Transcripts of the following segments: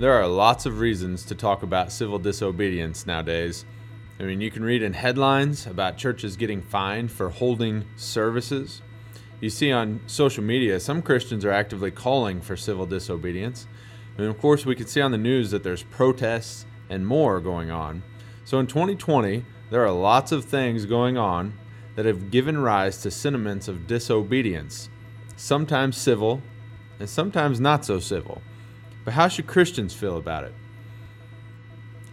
There are lots of reasons to talk about civil disobedience nowadays. I mean, you can read in headlines about churches getting fined for holding services. You see on social media, some Christians are actively calling for civil disobedience. And of course, we can see on the news that there's protests and more going on. So in 2020, there are lots of things going on that have given rise to sentiments of disobedience, sometimes civil and sometimes not so civil. But how should Christians feel about it?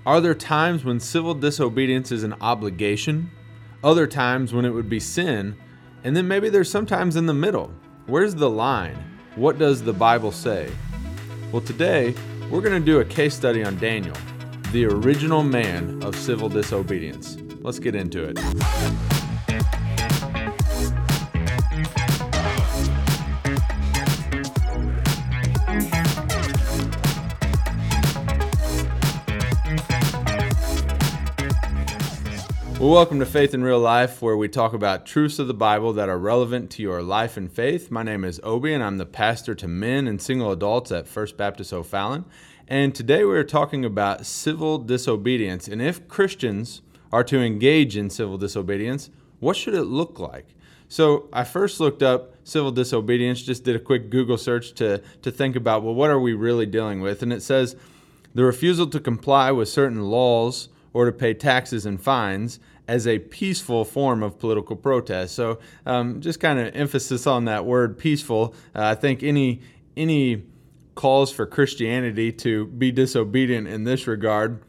Are there times when civil disobedience is an obligation? Other times when it would be sin? And then maybe there's sometimes in the middle. Where's the line? What does the Bible say? Well, today we're going to do a case study on Daniel, the original man of civil disobedience. Let's get into it. Well, welcome to Faith in Real Life, where we talk about truths of the Bible that are relevant to your life and faith. My name is Obi, and I'm the pastor to men and single adults at First Baptist O'Fallon. And today we are talking about civil disobedience. And if Christians are to engage in civil disobedience, what should it look like? So I first looked up civil disobedience, just did a quick Google search to, to think about, well, what are we really dealing with? And it says the refusal to comply with certain laws or to pay taxes and fines as a peaceful form of political protest. So, um, just kind of emphasis on that word peaceful. Uh, I think any any calls for Christianity to be disobedient in this regard,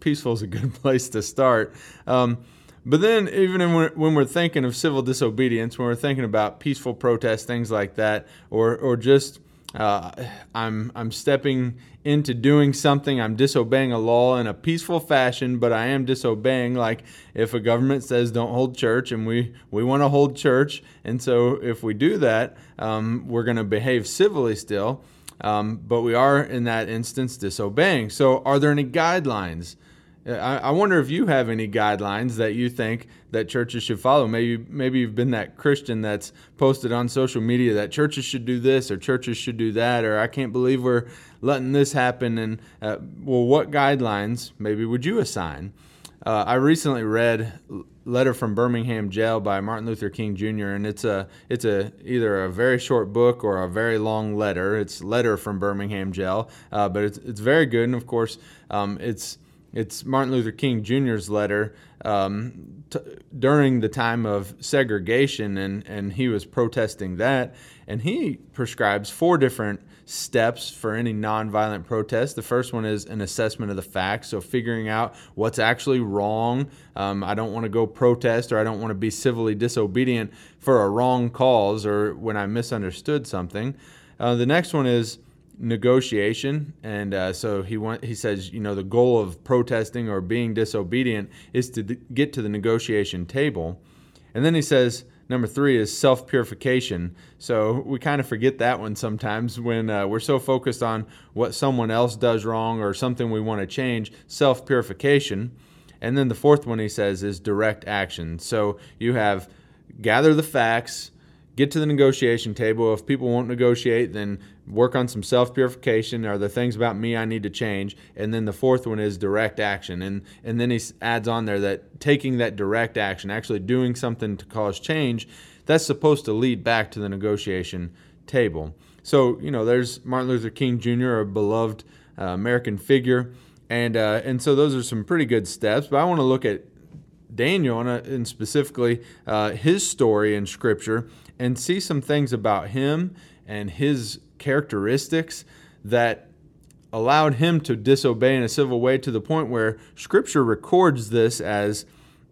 peaceful is a good place to start. Um, but then, even when we're thinking of civil disobedience, when we're thinking about peaceful protests, things like that, or or just uh, I'm I'm stepping into doing something. I'm disobeying a law in a peaceful fashion, but I am disobeying. Like if a government says don't hold church, and we we want to hold church, and so if we do that, um, we're going to behave civilly still. Um, but we are in that instance disobeying. So, are there any guidelines? I, I wonder if you have any guidelines that you think that churches should follow. Maybe maybe you've been that Christian that's posted on social media that churches should do this or churches should do that or I can't believe we're letting this happen. And uh, well, what guidelines maybe would you assign? Uh, I recently read letter from Birmingham jail by Martin Luther King Jr. and it's a it's a either a very short book or a very long letter. It's letter from Birmingham jail, uh, but it's it's very good and of course um, it's it's Martin Luther King Jr.'s letter um, t- during the time of segregation, and, and he was protesting that. And he prescribes four different steps for any nonviolent protest. The first one is an assessment of the facts, so figuring out what's actually wrong. Um, I don't want to go protest or I don't want to be civilly disobedient for a wrong cause or when I misunderstood something. Uh, the next one is negotiation, and uh, so he he says, you know, the goal of protesting or being disobedient is to d- get to the negotiation table, and then he says. Number three is self purification. So we kind of forget that one sometimes when uh, we're so focused on what someone else does wrong or something we want to change. Self purification. And then the fourth one he says is direct action. So you have gather the facts, get to the negotiation table. If people won't negotiate, then work on some self purification. Are there things about me I need to change? And then the fourth one is direct action. And, and then he adds on there that taking that direct action, actually doing something to cause change, that's supposed to lead back to the negotiation table. So, you know, there's Martin Luther King Jr., a beloved uh, American figure. And, uh, and so those are some pretty good steps. But I want to look at Daniel and, uh, and specifically uh, his story in Scripture and see some things about him and his characteristics that allowed him to disobey in a civil way to the point where Scripture records this as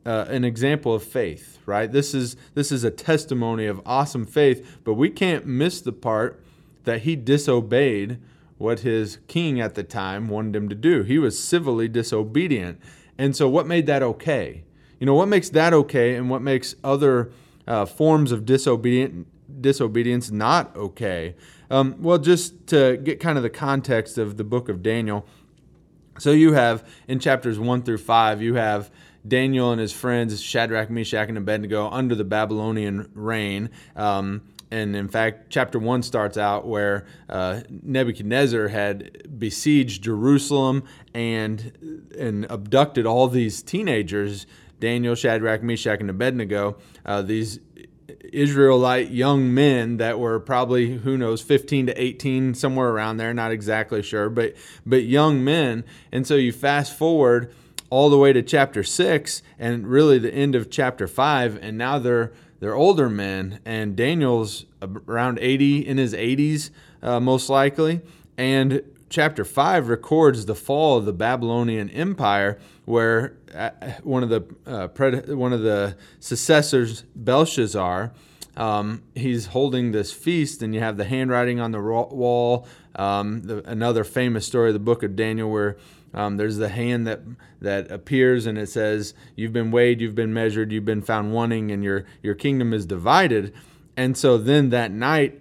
uh, an example of faith. Right? This is this is a testimony of awesome faith, but we can't miss the part that he disobeyed what his king at the time wanted him to do. He was civilly disobedient. And so, what made that okay? You know, what makes that okay and what makes other uh, forms of disobedient, disobedience not okay. Um, well, just to get kind of the context of the book of Daniel. So you have in chapters 1 through 5, you have Daniel and his friends, Shadrach, Meshach, and Abednego, under the Babylonian reign. Um, and in fact, chapter one starts out where uh, Nebuchadnezzar had besieged Jerusalem and and abducted all these teenagers, Daniel, Shadrach, Meshach, and Abednego. Uh, these Israelite young men that were probably who knows 15 to 18 somewhere around there not exactly sure but but young men. And so you fast forward all the way to chapter 6 and really the end of chapter 5 and now they're they're older men and Daniel's around 80 in his 80s uh, most likely. And chapter 5 records the fall of the Babylonian empire where uh, one of the uh, pred- one of the successors Belshazzar um, he's holding this feast and you have the handwriting on the wall um, the, another famous story of the book of Daniel where um, there's the hand that that appears and it says you've been weighed you've been measured you've been found wanting and your your kingdom is divided. And so then that night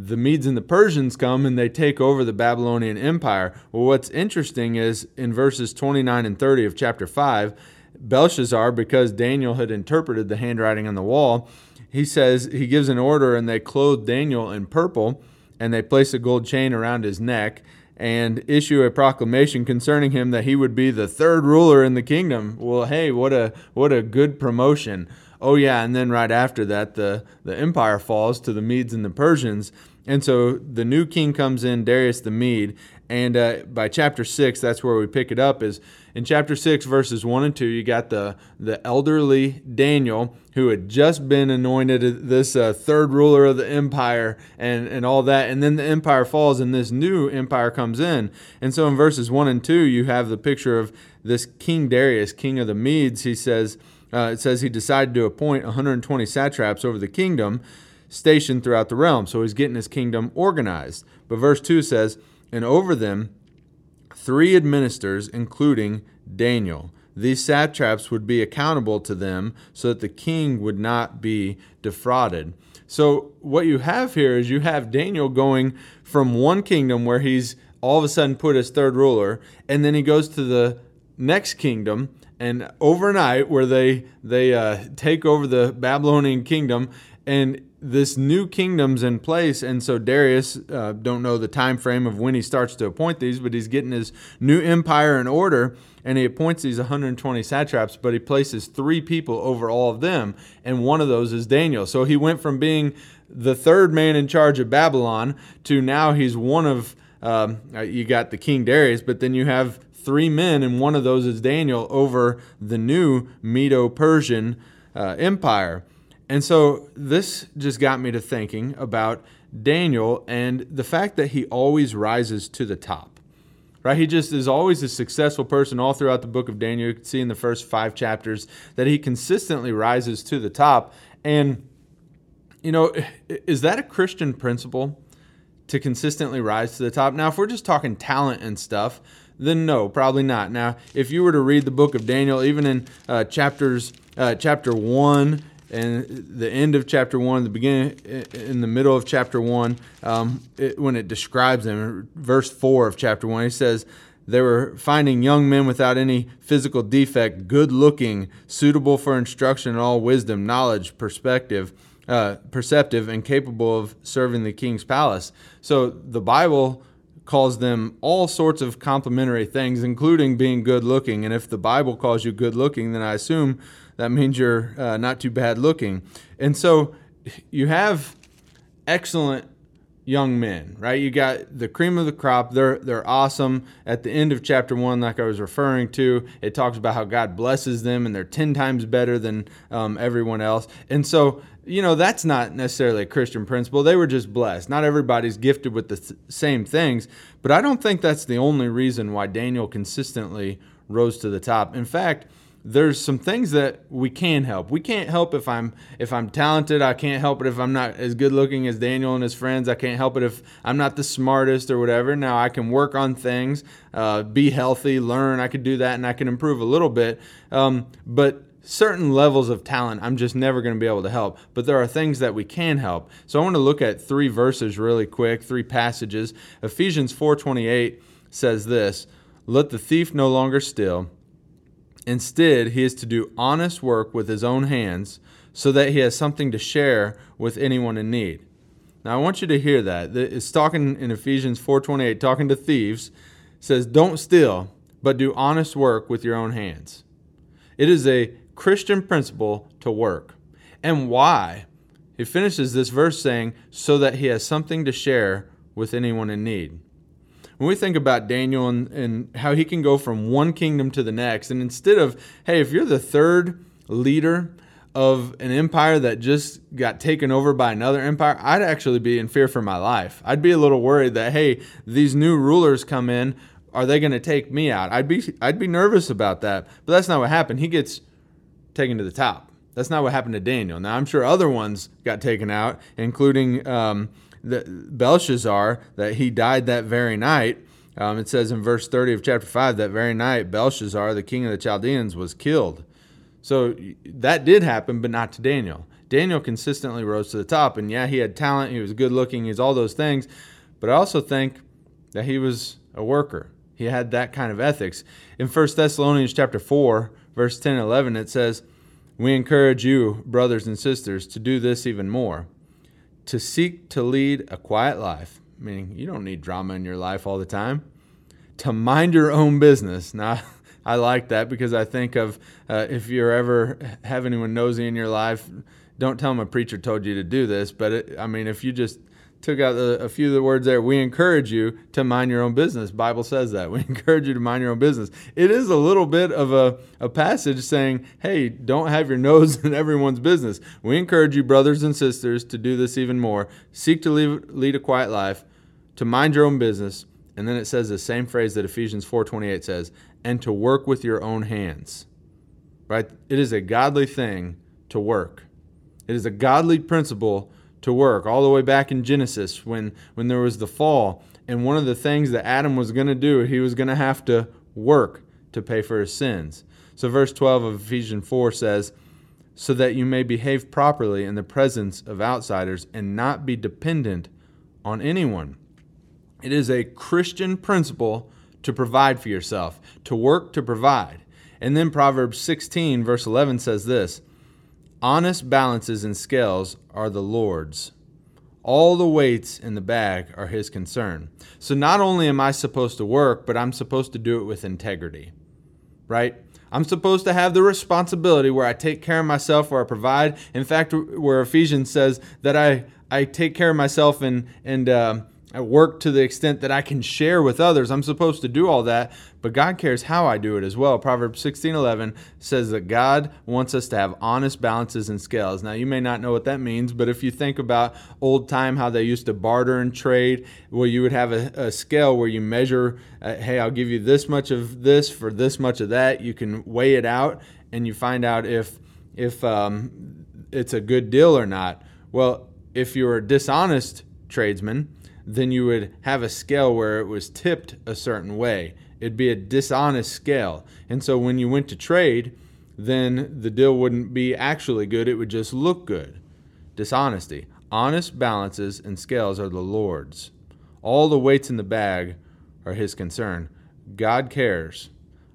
the Medes and the Persians come and they take over the Babylonian Empire. Well, what's interesting is in verses 29 and 30 of chapter 5, Belshazzar, because Daniel had interpreted the handwriting on the wall, he says he gives an order and they clothe Daniel in purple and they place a gold chain around his neck and issue a proclamation concerning him that he would be the third ruler in the kingdom. Well, hey, what a what a good promotion. Oh yeah, and then right after that the the empire falls to the Medes and the Persians and so the new king comes in, Darius the Mede, and uh, by chapter six, that's where we pick it up. Is in chapter six, verses one and two, you got the the elderly Daniel who had just been anointed this uh, third ruler of the empire and and all that, and then the empire falls, and this new empire comes in. And so in verses one and two, you have the picture of this King Darius, king of the Medes. He says. Uh, it says he decided to appoint 120 satraps over the kingdom stationed throughout the realm. So he's getting his kingdom organized. But verse 2 says, And over them three administrators, including Daniel. These satraps would be accountable to them so that the king would not be defrauded. So, what you have here is you have Daniel going from one kingdom where he's all of a sudden put as third ruler, and then he goes to the next kingdom and overnight where they they uh, take over the Babylonian kingdom and this new kingdom's in place. And so darius uh, don't know the time frame of when he starts to appoint these but he's getting his new empire in order and he appoints these 120 satraps but he places three people over all of them. And one of those is daniel. So he went from being the third man in charge of babylon to now he's one of um, uh, you got the king darius but then you have three men and one of those is daniel over the new medo-persian uh, empire and so this just got me to thinking about Daniel and the fact that he always rises to the top. Right? He just is always a successful person all throughout the book of Daniel. You can see in the first five chapters that he consistently rises to the top. And, you know, is that a Christian principle to consistently rise to the top? Now, if we're just talking talent and stuff, then no, probably not. Now, if you were to read the book of Daniel, even in uh, chapters, uh, chapter 1 and the end of chapter one, the beginning, in the middle of chapter one, um, it, when it describes them, verse four of chapter one, he says, they were finding young men without any physical defect, good looking, suitable for instruction in all wisdom, knowledge, perspective, uh, perceptive, and capable of serving the king's palace. So the Bible calls them all sorts of complimentary things, including being good looking. And if the Bible calls you good looking, then I assume that means you're uh, not too bad looking. And so you have excellent young men, right? You got the cream of the crop. They're they're awesome. At the end of chapter one, like I was referring to, it talks about how God blesses them and they're ten times better than um, everyone else. And so you know that's not necessarily a Christian principle. They were just blessed. Not everybody's gifted with the th- same things, but I don't think that's the only reason why Daniel consistently rose to the top. In fact there's some things that we can help. We can't help if I'm if I'm talented. I can't help it if I'm not as good looking as Daniel and his friends. I can't help it if I'm not the smartest or whatever. Now I can work on things, uh, be healthy, learn. I could do that and I can improve a little bit. Um, but certain levels of talent I'm just never going to be able to help. But there are things that we can help. So I want to look at three verses really quick, three passages. Ephesians 4:28 says this: "Let the thief no longer steal." Instead, he is to do honest work with his own hands so that he has something to share with anyone in need. Now I want you to hear that. It's talking in Ephesians 4:28, talking to thieves, says, "Don't steal, but do honest work with your own hands." It is a Christian principle to work. And why? He finishes this verse saying, so that he has something to share with anyone in need. When we think about Daniel and, and how he can go from one kingdom to the next, and instead of, hey, if you're the third leader of an empire that just got taken over by another empire, I'd actually be in fear for my life. I'd be a little worried that, hey, these new rulers come in, are they going to take me out? I'd be I'd be nervous about that. But that's not what happened. He gets taken to the top. That's not what happened to Daniel. Now I'm sure other ones got taken out, including um, the Belshazzar, that he died that very night. Um, it says in verse 30 of chapter 5 that very night Belshazzar, the king of the Chaldeans, was killed. So that did happen, but not to Daniel. Daniel consistently rose to the top, and yeah, he had talent, he was good looking, he's all those things, but I also think that he was a worker. He had that kind of ethics. In 1 Thessalonians chapter 4, verse 10 and 11, it says, We encourage you, brothers and sisters, to do this even more, to seek to lead a quiet life, meaning you don't need drama in your life all the time, to mind your own business. Now, I like that because I think of uh, if you're ever have anyone nosy in your life, don't tell them a preacher told you to do this. But it, I mean, if you just took out the, a few of the words there. We encourage you to mind your own business. Bible says that. We encourage you to mind your own business. It is a little bit of a, a passage saying, hey, don't have your nose in everyone's business. We encourage you, brothers and sisters, to do this even more. Seek to lead, lead a quiet life, to mind your own business. And then it says the same phrase that Ephesians 4:28 says, and to work with your own hands. Right? It is a godly thing to work. It is a godly principle to work all the way back in Genesis when, when there was the fall. And one of the things that Adam was going to do, he was going to have to work to pay for his sins. So, verse 12 of Ephesians 4 says, So that you may behave properly in the presence of outsiders and not be dependent on anyone. It is a Christian principle to provide for yourself, to work to provide. And then Proverbs 16, verse 11 says this Honest balances and scales are the Lord's. All the weights in the bag are his concern. So not only am I supposed to work, but I'm supposed to do it with integrity, right? I'm supposed to have the responsibility where I take care of myself, where I provide. In fact, where Ephesians says that I, I take care of myself and, and, uh, I work to the extent that I can share with others. I'm supposed to do all that, but God cares how I do it as well. Proverbs 16:11 says that God wants us to have honest balances and scales. Now, you may not know what that means, but if you think about old time how they used to barter and trade, well you would have a, a scale where you measure, uh, hey, I'll give you this much of this for this much of that. You can weigh it out and you find out if if um, it's a good deal or not. Well, if you're a dishonest tradesman, then you would have a scale where it was tipped a certain way. It'd be a dishonest scale. And so when you went to trade, then the deal wouldn't be actually good, it would just look good. Dishonesty. Honest balances and scales are the Lord's. All the weights in the bag are His concern. God cares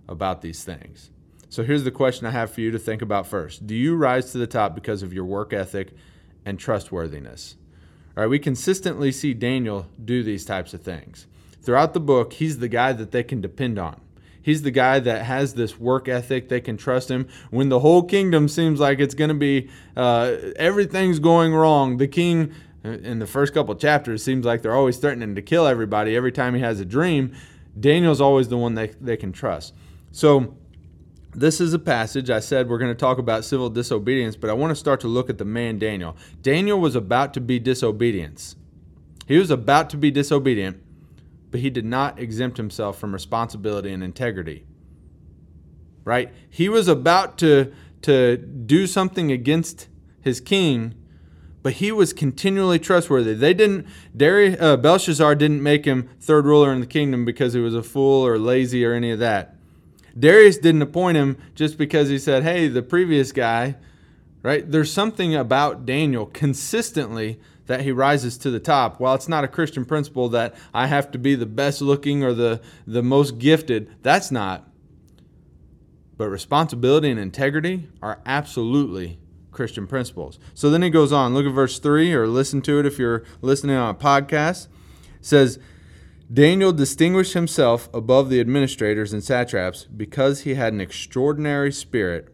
about these things. So here's the question I have for you to think about first Do you rise to the top because of your work ethic and trustworthiness? Right, we consistently see Daniel do these types of things. Throughout the book, he's the guy that they can depend on. He's the guy that has this work ethic. They can trust him. When the whole kingdom seems like it's going to be, uh, everything's going wrong, the king, uh, in the first couple chapters, seems like they're always threatening to kill everybody every time he has a dream. Daniel's always the one they, they can trust. So, this is a passage I said we're going to talk about civil disobedience, but I want to start to look at the man Daniel. Daniel was about to be disobedience. He was about to be disobedient, but he did not exempt himself from responsibility and integrity. Right? He was about to to do something against his king, but he was continually trustworthy. They didn't uh, Belshazzar didn't make him third ruler in the kingdom because he was a fool or lazy or any of that. Darius didn't appoint him just because he said, hey, the previous guy, right? There's something about Daniel consistently that he rises to the top. While it's not a Christian principle that I have to be the best looking or the, the most gifted, that's not. But responsibility and integrity are absolutely Christian principles. So then he goes on. Look at verse 3 or listen to it if you're listening on a podcast. It says, Daniel distinguished himself above the administrators and satraps because he had an extraordinary spirit.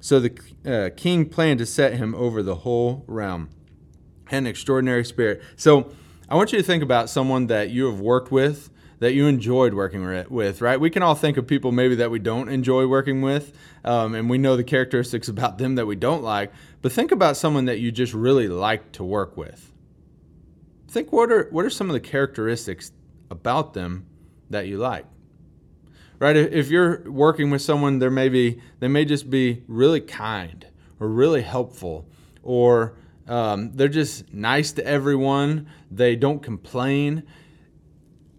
So the uh, king planned to set him over the whole realm. Had an extraordinary spirit. So I want you to think about someone that you have worked with, that you enjoyed working with, right? We can all think of people maybe that we don't enjoy working with, um, and we know the characteristics about them that we don't like. But think about someone that you just really like to work with. Think what are what are some of the characteristics about them that you like? Right? If you're working with someone, there may be they may just be really kind or really helpful or um, they're just nice to everyone. They don't complain.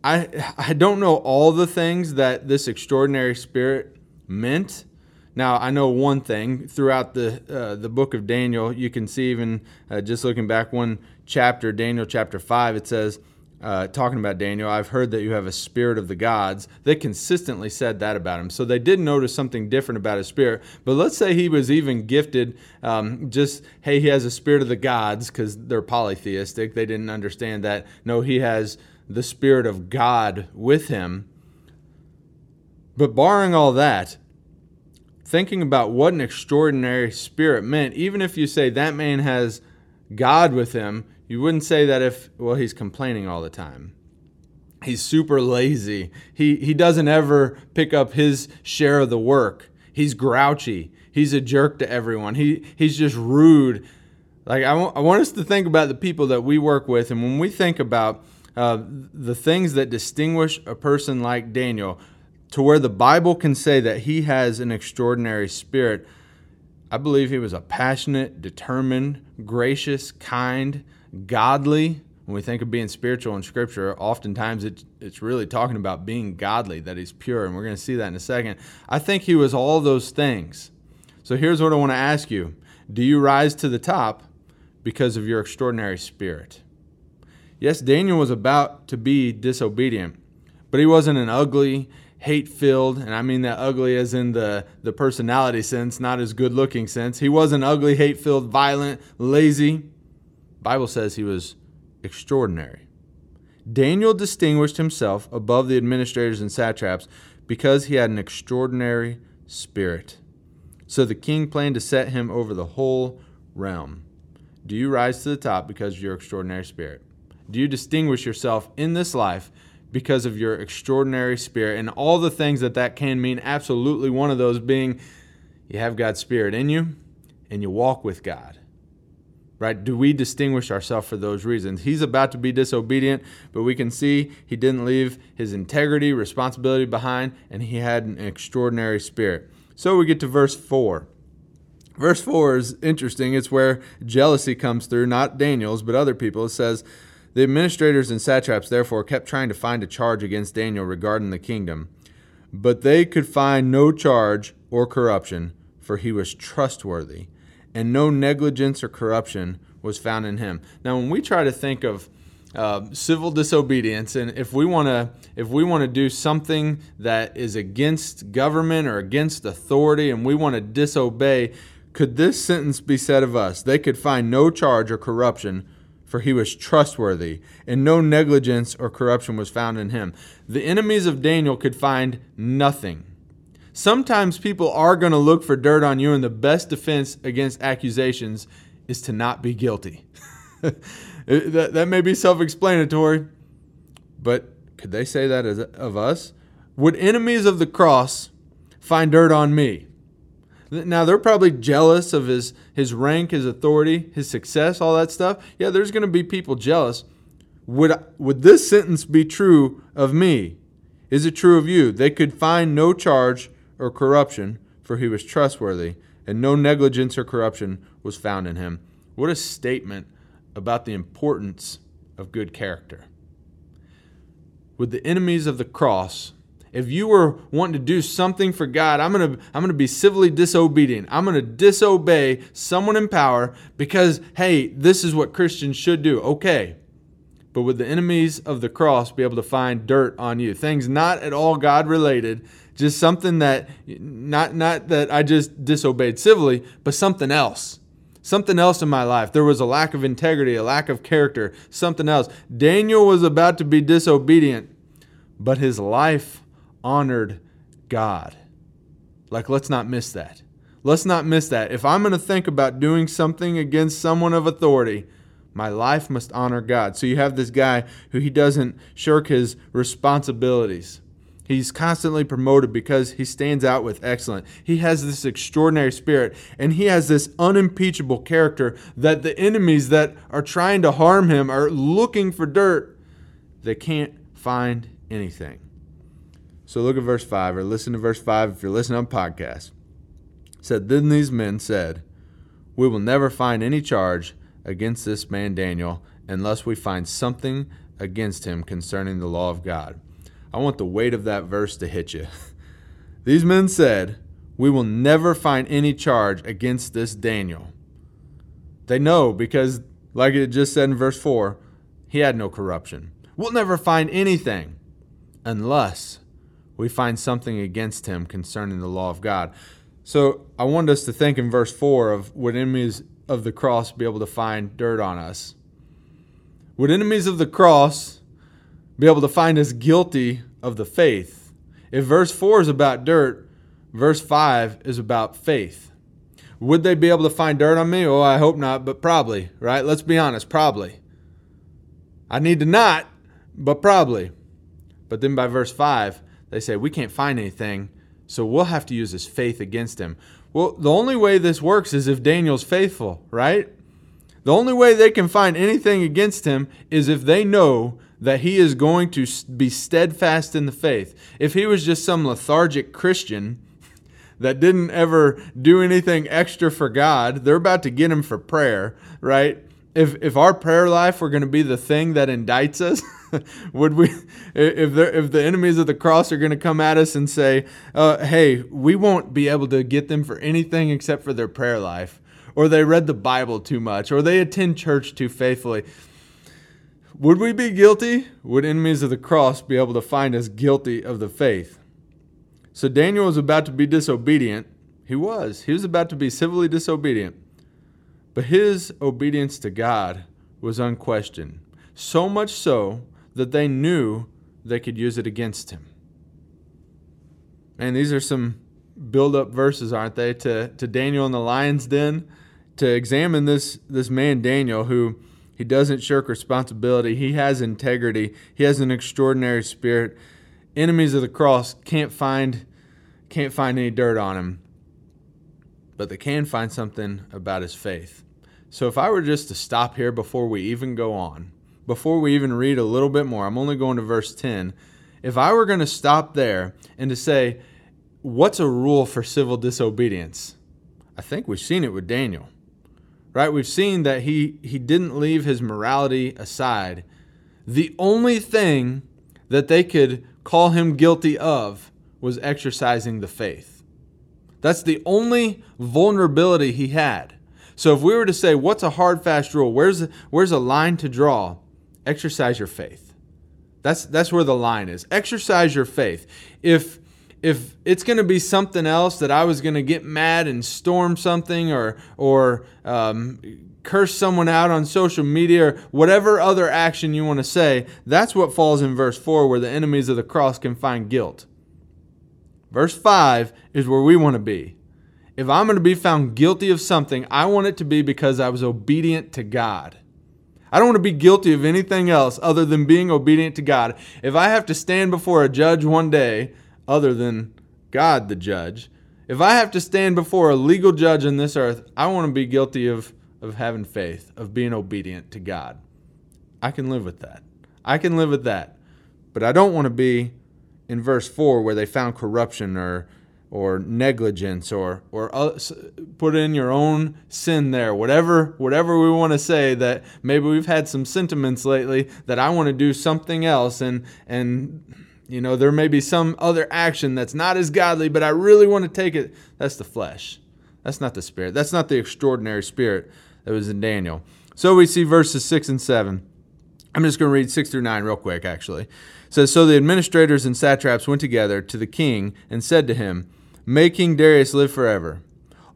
I I don't know all the things that this extraordinary spirit meant. Now I know one thing throughout the uh, the book of Daniel. You can see even uh, just looking back one chapter, Daniel chapter five. It says uh, talking about Daniel, I've heard that you have a spirit of the gods. They consistently said that about him. So they did notice something different about his spirit. But let's say he was even gifted, um, just, hey, he has a spirit of the gods because they're polytheistic. They didn't understand that. No, he has the spirit of God with him. But barring all that, thinking about what an extraordinary spirit meant, even if you say that man has God with him, you wouldn't say that if, well, he's complaining all the time. He's super lazy. He, he doesn't ever pick up his share of the work. He's grouchy. He's a jerk to everyone. He, he's just rude. Like, I, w- I want us to think about the people that we work with. And when we think about uh, the things that distinguish a person like Daniel, to where the Bible can say that he has an extraordinary spirit, I believe he was a passionate, determined, gracious, kind, godly. When we think of being spiritual in Scripture, oftentimes it, it's really talking about being godly, that he's pure, and we're going to see that in a second. I think he was all those things. So here's what I want to ask you Do you rise to the top because of your extraordinary spirit? Yes, Daniel was about to be disobedient, but he wasn't an ugly, hate filled, and I mean that ugly as in the, the personality sense, not as good looking sense. He wasn't ugly, hate filled, violent, lazy. Bible says he was extraordinary. Daniel distinguished himself above the administrators and satraps because he had an extraordinary spirit. So the king planned to set him over the whole realm. Do you rise to the top because of your extraordinary spirit? Do you distinguish yourself in this life because of your extraordinary spirit and all the things that that can mean? Absolutely, one of those being you have God's spirit in you and you walk with God right? Do we distinguish ourselves for those reasons? He's about to be disobedient, but we can see he didn't leave his integrity, responsibility behind, and he had an extraordinary spirit. So we get to verse 4. Verse 4 is interesting. It's where jealousy comes through, not Daniel's, but other people. It says, The administrators and satraps therefore kept trying to find a charge against Daniel regarding the kingdom, but they could find no charge or corruption, for he was trustworthy and no negligence or corruption was found in him. Now, when we try to think of uh, civil disobedience, and if we want to, if we want to do something that is against government or against authority, and we want to disobey, could this sentence be said of us? They could find no charge or corruption, for he was trustworthy, and no negligence or corruption was found in him. The enemies of Daniel could find nothing Sometimes people are going to look for dirt on you, and the best defense against accusations is to not be guilty. that, that may be self explanatory, but could they say that of us? Would enemies of the cross find dirt on me? Now they're probably jealous of his his rank, his authority, his success, all that stuff. Yeah, there's going to be people jealous. Would would this sentence be true of me? Is it true of you? They could find no charge or corruption, for he was trustworthy, and no negligence or corruption was found in him. What a statement about the importance of good character. With the enemies of the cross, if you were wanting to do something for God, I'm going to I'm going to be civilly disobedient. I'm going to disobey someone in power because hey, this is what Christians should do. Okay. But would the enemies of the cross be able to find dirt on you? Things not at all God related just something that not not that I just disobeyed civilly, but something else. something else in my life. There was a lack of integrity, a lack of character, something else. Daniel was about to be disobedient, but his life honored God. Like, let's not miss that. Let's not miss that. If I'm going to think about doing something against someone of authority, my life must honor God. So you have this guy who he doesn't shirk his responsibilities. He's constantly promoted because he stands out with excellence. He has this extraordinary spirit and he has this unimpeachable character that the enemies that are trying to harm him are looking for dirt. They can't find anything. So look at verse 5 or listen to verse 5 if you're listening on podcast. It said then these men said, "We will never find any charge against this man Daniel unless we find something against him concerning the law of God." I want the weight of that verse to hit you. These men said, We will never find any charge against this Daniel. They know because, like it just said in verse 4, he had no corruption. We'll never find anything unless we find something against him concerning the law of God. So I want us to think in verse 4 of would enemies of the cross be able to find dirt on us? Would enemies of the cross be able to find us guilty of the faith. If verse 4 is about dirt, verse 5 is about faith. Would they be able to find dirt on me? Oh, I hope not, but probably, right? Let's be honest, probably. I need to not, but probably. But then by verse 5, they say, We can't find anything, so we'll have to use this faith against him. Well, the only way this works is if Daniel's faithful, right? The only way they can find anything against him is if they know that he is going to be steadfast in the faith. If he was just some lethargic Christian that didn't ever do anything extra for God, they're about to get him for prayer, right? If if our prayer life were going to be the thing that indicts us, would we if if the enemies of the cross are going to come at us and say, uh, "Hey, we won't be able to get them for anything except for their prayer life." Or they read the Bible too much, or they attend church too faithfully would we be guilty? Would enemies of the cross be able to find us guilty of the faith? So Daniel was about to be disobedient. He was. He was about to be civilly disobedient. But his obedience to God was unquestioned, so much so that they knew they could use it against him. And these are some build up verses, aren't they, to, to Daniel in the lion's den, to examine this, this man Daniel who he doesn't shirk responsibility. He has integrity. He has an extraordinary spirit. Enemies of the cross can't find can't find any dirt on him. But they can find something about his faith. So if I were just to stop here before we even go on, before we even read a little bit more, I'm only going to verse 10. If I were going to stop there and to say, what's a rule for civil disobedience? I think we've seen it with Daniel right? We've seen that he, he didn't leave his morality aside. The only thing that they could call him guilty of was exercising the faith. That's the only vulnerability he had. So if we were to say, what's a hard, fast rule? Where's, where's a line to draw? Exercise your faith. That's, that's where the line is. Exercise your faith. If if it's going to be something else that I was going to get mad and storm something or or um, curse someone out on social media or whatever other action you want to say, that's what falls in verse 4 where the enemies of the cross can find guilt. Verse 5 is where we want to be. If I'm going to be found guilty of something, I want it to be because I was obedient to God. I don't want to be guilty of anything else other than being obedient to God. If I have to stand before a judge one day other than God, the judge. If I have to stand before a legal judge on this earth, I want to be guilty of, of having faith, of being obedient to God. I can live with that. I can live with that. But I don't want to be in verse 4 where they found corruption or or negligence or or uh, put in your own sin there whatever whatever we want to say that maybe we've had some sentiments lately that I want to do something else and and you know, there may be some other action that's not as godly, but I really want to take it. That's the flesh. That's not the spirit. That's not the extraordinary spirit that was in Daniel. So we see verses 6 and 7. I'm just going to read 6 through 9 real quick, actually. It says, So the administrators and satraps went together to the king and said to him, May King Darius live forever.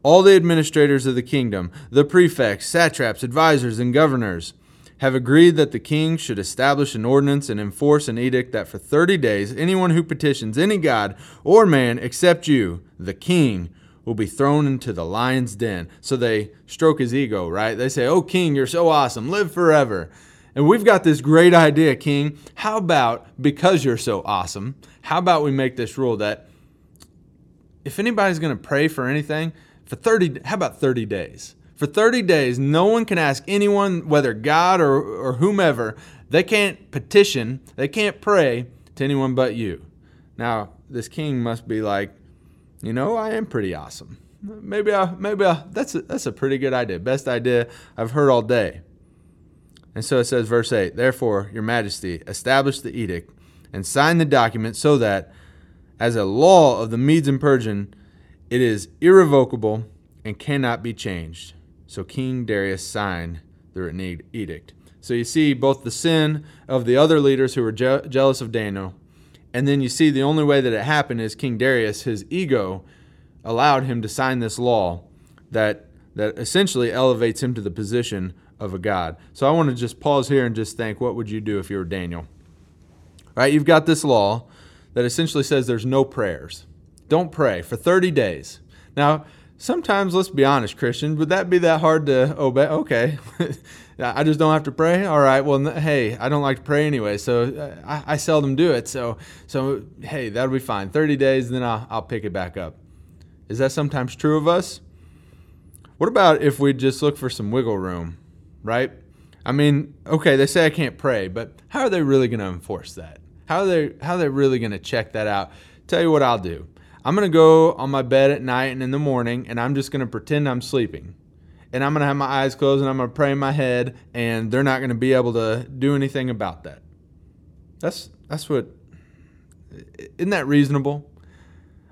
all the administrators of the kingdom, the prefects, satraps, advisers, and governors, have agreed that the king should establish an ordinance and enforce an edict that for 30 days anyone who petitions any god or man except you, the king, will be thrown into the lion's den. So they stroke his ego, right? They say, Oh, king, you're so awesome, live forever. And we've got this great idea, king. How about, because you're so awesome, how about we make this rule that if anybody's going to pray for anything, for 30, how about 30 days? For 30 days, no one can ask anyone, whether God or, or whomever, they can't petition, they can't pray to anyone but you. Now, this king must be like, you know, I am pretty awesome. Maybe I, maybe I, that's a, that's a pretty good idea. Best idea I've heard all day. And so it says, verse 8, Therefore, your majesty, establish the edict and sign the document so that, as a law of the Medes and Persian, it is irrevocable and cannot be changed. So King Darius signed the edict. So you see both the sin of the other leaders who were je- jealous of Daniel and then you see the only way that it happened is King Darius, his ego, allowed him to sign this law that that essentially elevates him to the position of a god. So I want to just pause here and just think, what would you do if you were Daniel? Right? You've got this law that essentially says there's no prayers. Don't pray for 30 days. Now, sometimes, let's be honest, Christian, would that be that hard to obey? Okay. I just don't have to pray. All right. Well, hey, I don't like to pray anyway, so uh, I, I seldom do it. So, so hey, that'll be fine. Thirty days, then I'll, I'll pick it back up. Is that sometimes true of us? What about if we just look for some wiggle room, right? I mean, okay, they say I can't pray, but how are they really going to enforce that? How are they how are they really going to check that out? Tell you what I'll do. I'm going to go on my bed at night and in the morning and I'm just going to pretend I'm sleeping and I'm going to have my eyes closed and I'm going to pray in my head, and they're not going to be able to do anything about that. That's that's what. Isn't that reasonable?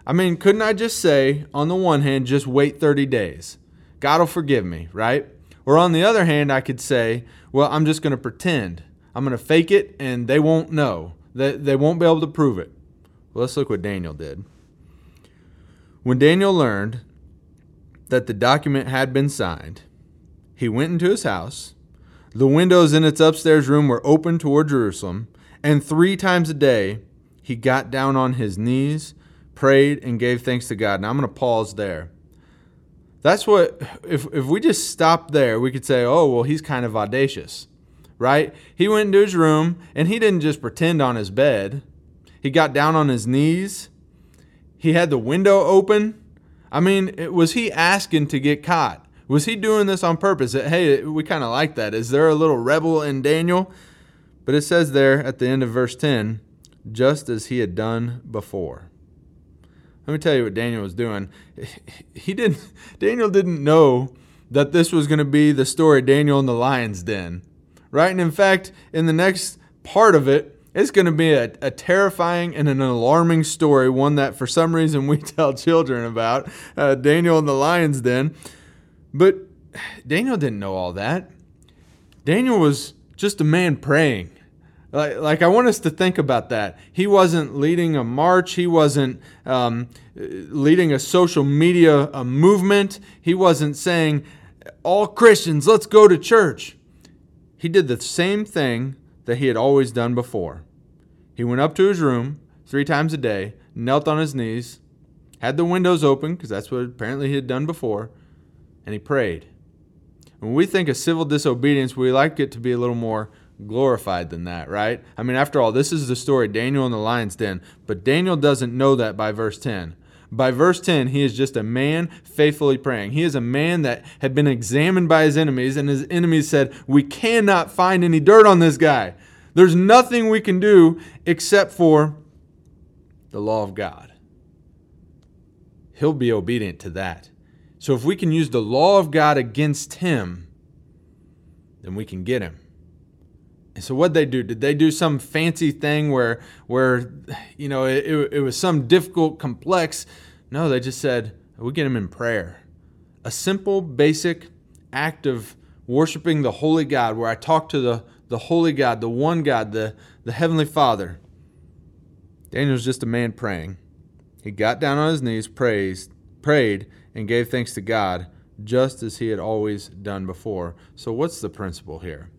I mean, couldn't I just say, on the one hand, just wait 30 days? God will forgive me, right? Or on the other hand, I could say, well, I'm just going to pretend. I'm going to fake it and they won't know. They, they won't be able to prove it. Well, let's look what Daniel did. When Daniel learned that the document had been signed. He went into his house. The windows in its upstairs room were open toward Jerusalem, and three times a day he got down on his knees, prayed, and gave thanks to God. Now I'm going to pause there. That's what, if, if we just stop there, we could say, oh, well, he's kind of audacious, right? He went into his room and he didn't just pretend on his bed. He got down on his knees. He had the window open I mean, was he asking to get caught? Was he doing this on purpose? Hey, we kind of like that. Is there a little rebel in Daniel? But it says there at the end of verse 10, just as he had done before. Let me tell you what Daniel was doing. He didn't Daniel didn't know that this was going to be the story Daniel in the lion's den. Right? And in fact, in the next part of it, it's going to be a, a, terrifying and an alarming story, one that for some reason we tell children about uh, Daniel and the lion's den. But Daniel didn't know all that. Daniel was just a man praying. Like, like I want us to think about that. He wasn't leading a march. He wasn't um, leading a social media a movement. He wasn't saying, all Christians, let's go to church. He did the same thing that he had always done before. He went up to his room three times a day, knelt on his knees, had the windows open, because that's what apparently he had done before, and he prayed. When we think of civil disobedience, we like it to be a little more glorified than that, right? I mean, after all, this is the story Daniel in the lion's den, but Daniel doesn't know that by verse 10. By verse 10, he is just a man faithfully praying. He is a man that had been examined by his enemies, and his enemies said, We cannot find any dirt on this guy. There's nothing we can do except for the law of God. He'll be obedient to that. So if we can use the law of God against him, then we can get him. So what they do? Did they do some fancy thing where where you know it, it was some difficult, complex? No, they just said we get him in prayer. A simple, basic act of worshiping the holy God, where I talk to the, the holy God, the one God, the, the Heavenly Father. Daniel's just a man praying. He got down on his knees, praised, prayed and gave thanks to God, just as he had always done before. So, what's the principle here?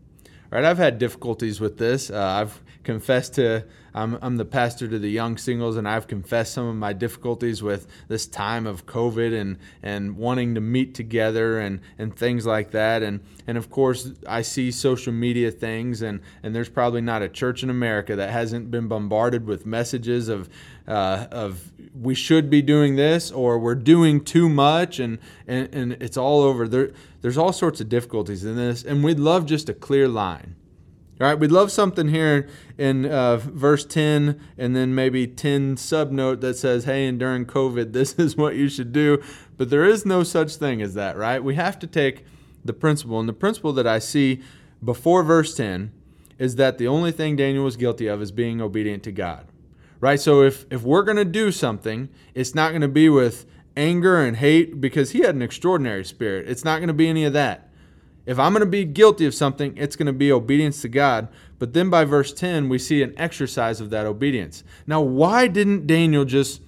Right, I've had difficulties with this. Uh, I've confessed to I'm, I'm the pastor to the young singles, and I've confessed some of my difficulties with this time of COVID and, and wanting to meet together and, and things like that. And, and of course, I see social media things, and, and there's probably not a church in America that hasn't been bombarded with messages of, uh, of we should be doing this or we're doing too much, and, and, and it's all over. There, there's all sorts of difficulties in this, and we'd love just a clear line all right, we'd love something here in uh, verse 10 and then maybe 10 subnote that says, hey, and during COVID, this is what you should do. But there is no such thing as that, right? We have to take the principle. And the principle that I see before verse 10 is that the only thing Daniel was guilty of is being obedient to God, right? So if, if we're going to do something, it's not going to be with anger and hate because he had an extraordinary spirit. It's not going to be any of that. If I'm going to be guilty of something, it's going to be obedience to God. But then by verse 10, we see an exercise of that obedience. Now, why didn't Daniel just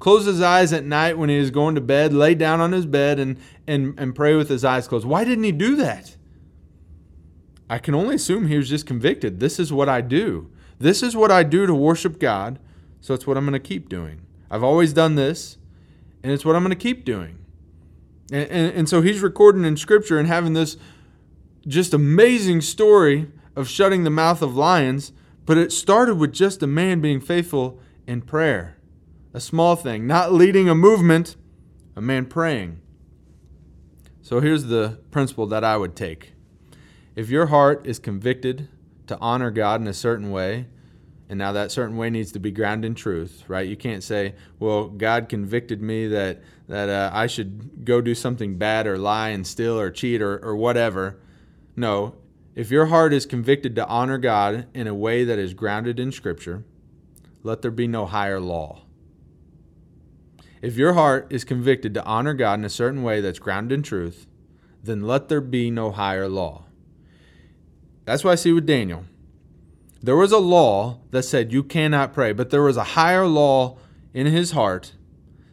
close his eyes at night when he was going to bed, lay down on his bed, and, and, and pray with his eyes closed? Why didn't he do that? I can only assume he was just convicted. This is what I do. This is what I do to worship God, so it's what I'm going to keep doing. I've always done this, and it's what I'm going to keep doing. And, and, and, so he's recording in scripture and having this just amazing story of shutting the mouth of lions, but it started with just a man being faithful in prayer. A small thing, not leading a movement, a man praying. So here's the principle that I would take. If your heart is convicted to honor God in a certain way, and now that certain way needs to be grounded in truth, right? You can't say, "Well, God convicted me that that uh, I should go do something bad or lie and steal or cheat or, or whatever." No, if your heart is convicted to honor God in a way that is grounded in Scripture, let there be no higher law. If your heart is convicted to honor God in a certain way that's grounded in truth, then let there be no higher law. That's what I see with Daniel. There was a law that said you cannot pray, but there was a higher law in his heart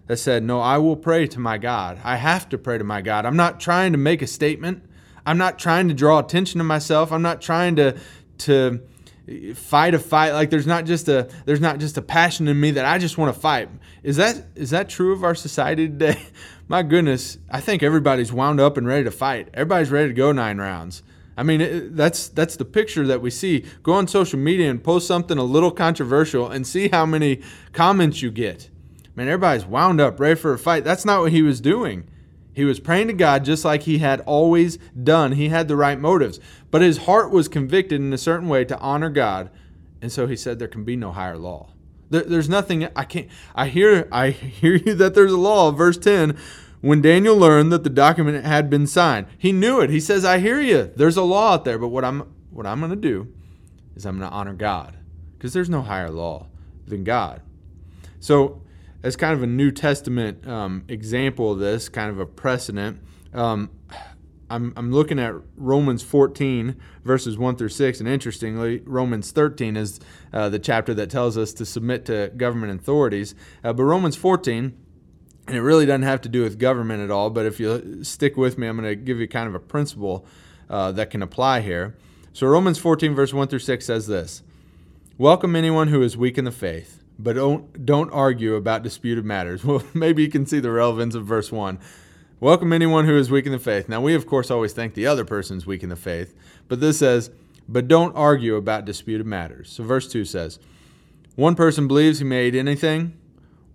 that said, No, I will pray to my God. I have to pray to my God. I'm not trying to make a statement. I'm not trying to draw attention to myself. I'm not trying to to fight a fight like there's not just a there's not just a passion in me that I just want to fight. Is that is that true of our society today? My goodness, I think everybody's wound up and ready to fight. Everybody's ready to go 9 rounds. I mean, it, that's that's the picture that we see. Go on social media and post something a little controversial and see how many comments you get. Man, everybody's wound up, ready for a fight. That's not what he was doing. He was praying to God just like he had always done. He had the right motives, but his heart was convicted in a certain way to honor God, and so he said there can be no higher law. There, there's nothing I can't. I hear I hear you that there's a law. Verse ten when Daniel learned that the document had been signed. He knew it. He says, "I hear you. There's a law out there, but what I'm what I'm going to do is I'm going to honor God because there's no higher law than God." So, as kind of a New Testament um, example of this, kind of a precedent, um, I'm, I'm looking at Romans 14, verses 1 through 6, and interestingly, Romans 13 is uh, the chapter that tells us to submit to government authorities. Uh, but Romans 14, and it really doesn't have to do with government at all, but if you stick with me, I'm going to give you kind of a principle uh, that can apply here. So, Romans 14, verse 1 through 6 says this Welcome anyone who is weak in the faith, but don't, don't argue about disputed matters. Well, maybe you can see the relevance of verse 1. Welcome anyone who is weak in the faith. Now, we of course always think the other person's weak in the faith, but this says, but don't argue about disputed matters. So, verse 2 says, One person believes he may eat anything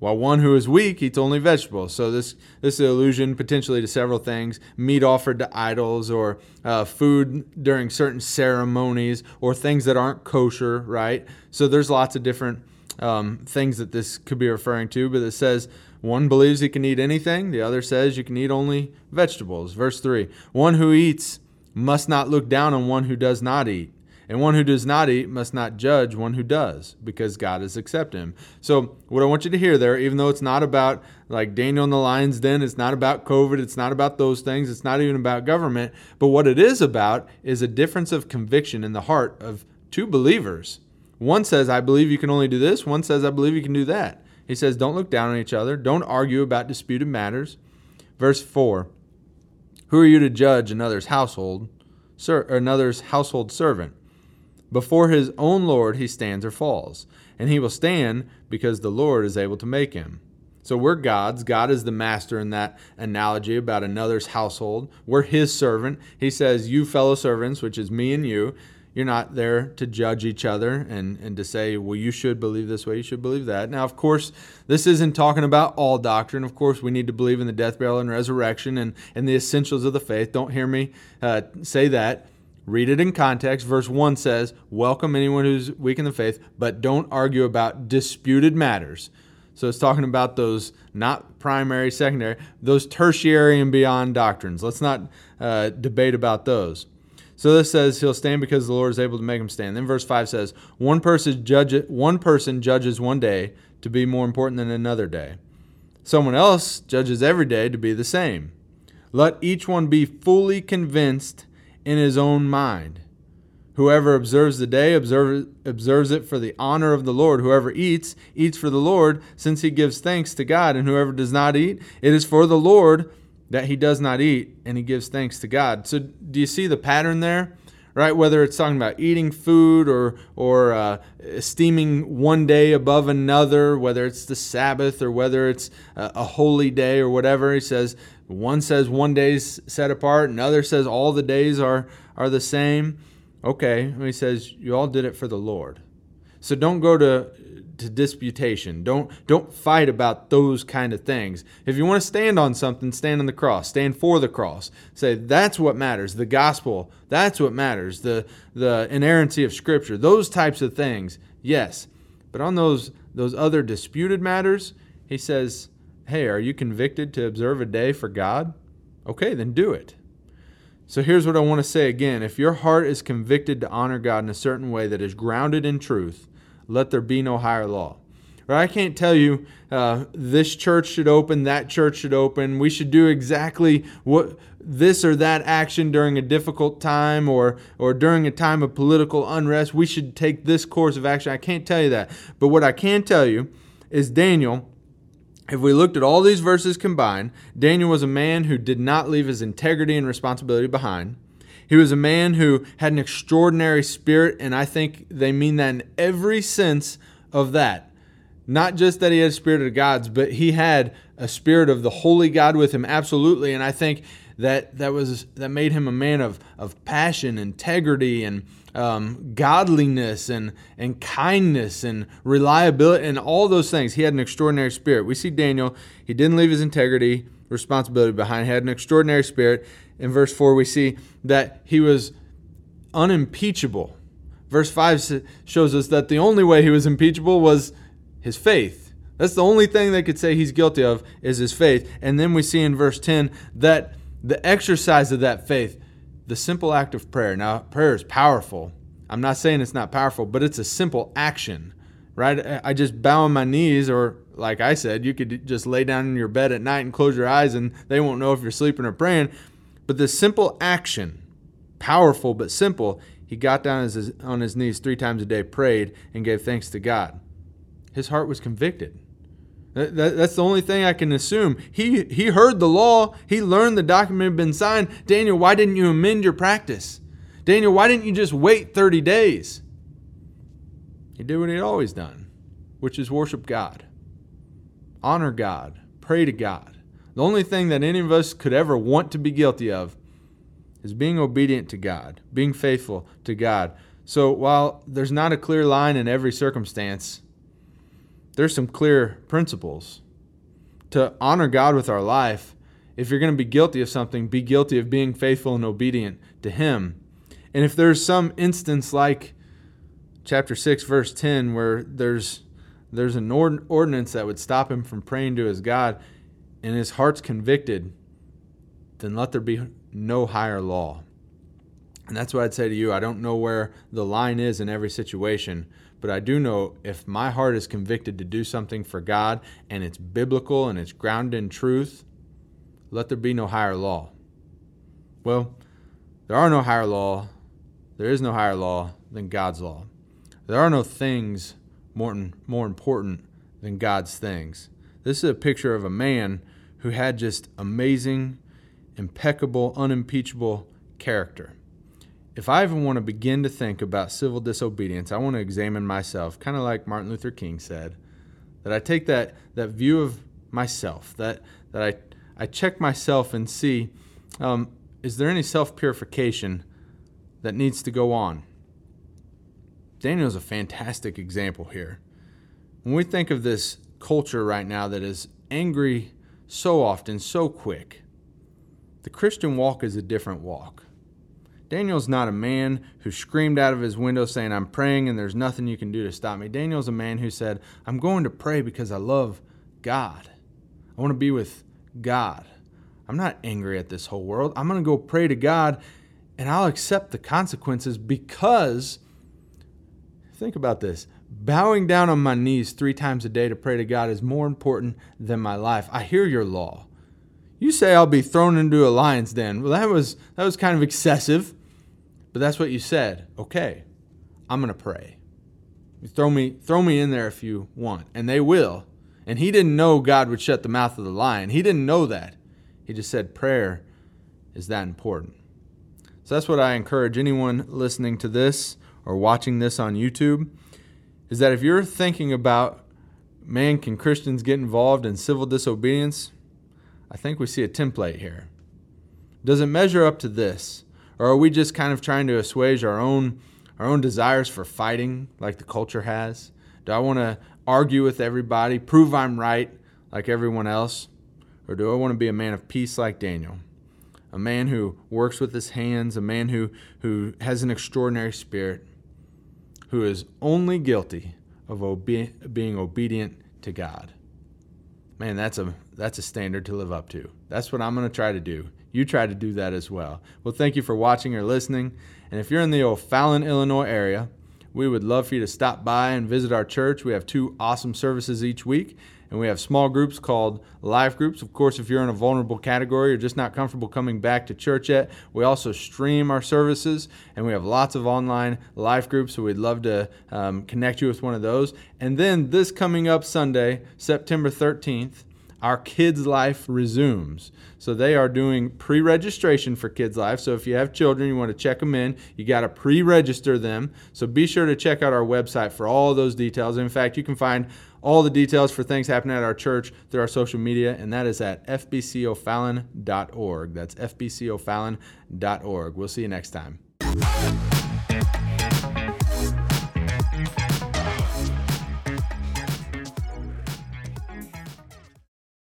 while one who is weak eats only vegetables. So this this is an allusion potentially to several things: meat offered to idols, or uh, food during certain ceremonies, or things that aren't kosher. Right. So there's lots of different um, things that this could be referring to. But it says one believes he can eat anything; the other says you can eat only vegetables. Verse three: One who eats must not look down on one who does not eat and one who does not eat must not judge one who does, because God has accepted him. So, what I want you to hear there, even though it's not about like Daniel in the lion's den, it's not about COVID, it's not about those things, it's not even about government, but what it is about is a difference of conviction in the heart of two believers. One says, I believe you can only do this, one says, I believe you can do that. He says, Don't look down on each other. Don't argue about disputed matters. Verse 4 Who are you to judge another's household, or another's household servant? Before his own Lord he stands or falls, and he will stand because the Lord is able to make him. So we're God's. God is the master in that analogy about another's household. We're his servant. He says, You fellow servants, which is me and you, you're not there to judge each other and, and to say, well, you should believe this way, you should believe that. Now, of course, this isn't talking about all doctrine. Of course, we need to believe in the death, burial, and resurrection and, and the essentials of the faith. Don't hear me uh, say that. Read it in context. Verse 1 says, Welcome anyone who's weak in the faith, but don't argue about disputed matters. So it's talking about those not primary, secondary, those tertiary and beyond doctrines. Let's not uh, debate about those. So this says he'll stand because the Lord is able to make him stand. Then verse 5 says, one person, judge, one person judges one day to be more important than another day. Someone else judges every day to be the same. Let each one be fully convinced in his own mind. Whoever observes the day observe, observes it for the honor of the Lord. Whoever eats, eats for the Lord, since he gives thanks to God. And whoever does not eat, it is for the Lord that he does not eat, and he gives thanks to God. So, do you see the pattern there? Right, whether it's talking about eating food or or uh, esteeming one day above another, whether it's the Sabbath or whether it's a, a holy day or whatever, he says one says one day's set apart, another says all the days are are the same. Okay, he says you all did it for the Lord. So don't go to to disputation. Don't don't fight about those kind of things. If you want to stand on something, stand on the cross. Stand for the cross. Say that's what matters. The gospel. That's what matters. The the inerrancy of scripture. Those types of things. Yes. But on those those other disputed matters, he says, "Hey, are you convicted to observe a day for God? Okay, then do it." So here's what I want to say again. If your heart is convicted to honor God in a certain way that is grounded in truth, let there be no higher law. Right? I can't tell you uh, this church should open, that church should open. We should do exactly what this or that action during a difficult time or or during a time of political unrest. We should take this course of action. I can't tell you that. But what I can tell you is Daniel. If we looked at all these verses combined, Daniel was a man who did not leave his integrity and responsibility behind. He was a man who had an extraordinary spirit, and I think they mean that in every sense of that. Not just that he had a spirit of God's, but he had a spirit of the holy God with him, absolutely. And I think that that was that made him a man of of passion, integrity, and um, godliness, and and kindness, and reliability, and all those things. He had an extraordinary spirit. We see Daniel; he didn't leave his integrity, responsibility behind. He had an extraordinary spirit in verse 4, we see that he was unimpeachable. Verse 5 shows us that the only way he was impeachable was his faith. That's the only thing they could say he's guilty of is his faith. And then we see in verse 10 that the exercise of that faith, the simple act of prayer. Now, prayer is powerful. I'm not saying it's not powerful, but it's a simple action, right? I just bow on my knees, or like I said, you could just lay down in your bed at night and close your eyes, and they won't know if you're sleeping or praying. But this simple action, powerful but simple, he got down on his knees three times a day, prayed, and gave thanks to God. His heart was convicted. that's the only thing I can assume. He, he heard the law. He learned the document had been signed. Daniel, why didn't you amend your practice? Daniel, why didn't you just wait 30 days? He did what he had always done, which is worship God, honor God, pray to God. The only thing that any of us could ever want to be guilty of is being obedient to God, being faithful to God. So while there's not a clear line in every circumstance, there's some clear principles. To honor God with our life, if you're going to be guilty of something, be guilty of being faithful and obedient to Him. And if there's some instance like chapter 6, verse 10, where there's there's an ordinance that would stop him from praying to his God, and his heart's convicted, then let there be no higher law. And that's what I'd say to you. I don't know where the line is in every situation, but I do know if my heart is convicted to do something for God and it's biblical and it's grounded in truth, let there be no higher law. Well, there are no higher law. There is no higher law than God's law. There are no things more, more important than God's things. This is a picture of a man who had just amazing, impeccable, unimpeachable character. If I even want to begin to think about civil disobedience, I want to examine myself, kind of like Martin Luther King said, that I take that, that view of myself, that, that I, I check myself and see um, is there any self purification that needs to go on? Daniel is a fantastic example here. When we think of this culture right now that is angry so often, so quick, the Christian walk is a different walk. Daniel's not a man who screamed out of his window saying, I'm praying and there's nothing you can do to stop me. Daniel's a man who said, I'm going to pray because I love God. I want to be with God. I'm not angry at this whole world. I'm going to go pray to God and I'll accept the consequences because, think about this bowing down on my knees three times a day to pray to God is more important than my life. I hear your law. You say I'll be thrown into a lion's den. Well, that was that was kind of excessive, but that's what you said. Okay, I'm gonna pray. Throw me throw me in there if you want, and they will. And he didn't know God would shut the mouth of the lion. He didn't know that. He just said prayer is that important. So that's what I encourage anyone listening to this or watching this on YouTube is that if you're thinking about, man, can Christians get involved in civil disobedience? I think we see a template here. Does it measure up to this? Or are we just kind of trying to assuage our own our own desires for fighting like the culture has? Do I want to argue with everybody, prove I'm right like everyone else? Or do I want to be a man of peace like Daniel? A man who works with his hands, a man who, who has an extraordinary spirit, who is only guilty of obe- being obedient to God. Man, that's a that's a standard to live up to. That's what I'm going to try to do. You try to do that as well. Well, thank you for watching or listening. And if you're in the O'Fallon, Illinois area, we would love for you to stop by and visit our church. We have two awesome services each week, and we have small groups called life groups. Of course, if you're in a vulnerable category or just not comfortable coming back to church yet, we also stream our services, and we have lots of online life groups. So we'd love to um, connect you with one of those. And then this coming up Sunday, September 13th, our Kids Life resumes. So they are doing pre registration for Kids Life. So if you have children, you want to check them in, you got to pre register them. So be sure to check out our website for all those details. In fact, you can find all the details for things happening at our church through our social media, and that is at fbcofallon.org. That's fbcofallon.org. We'll see you next time.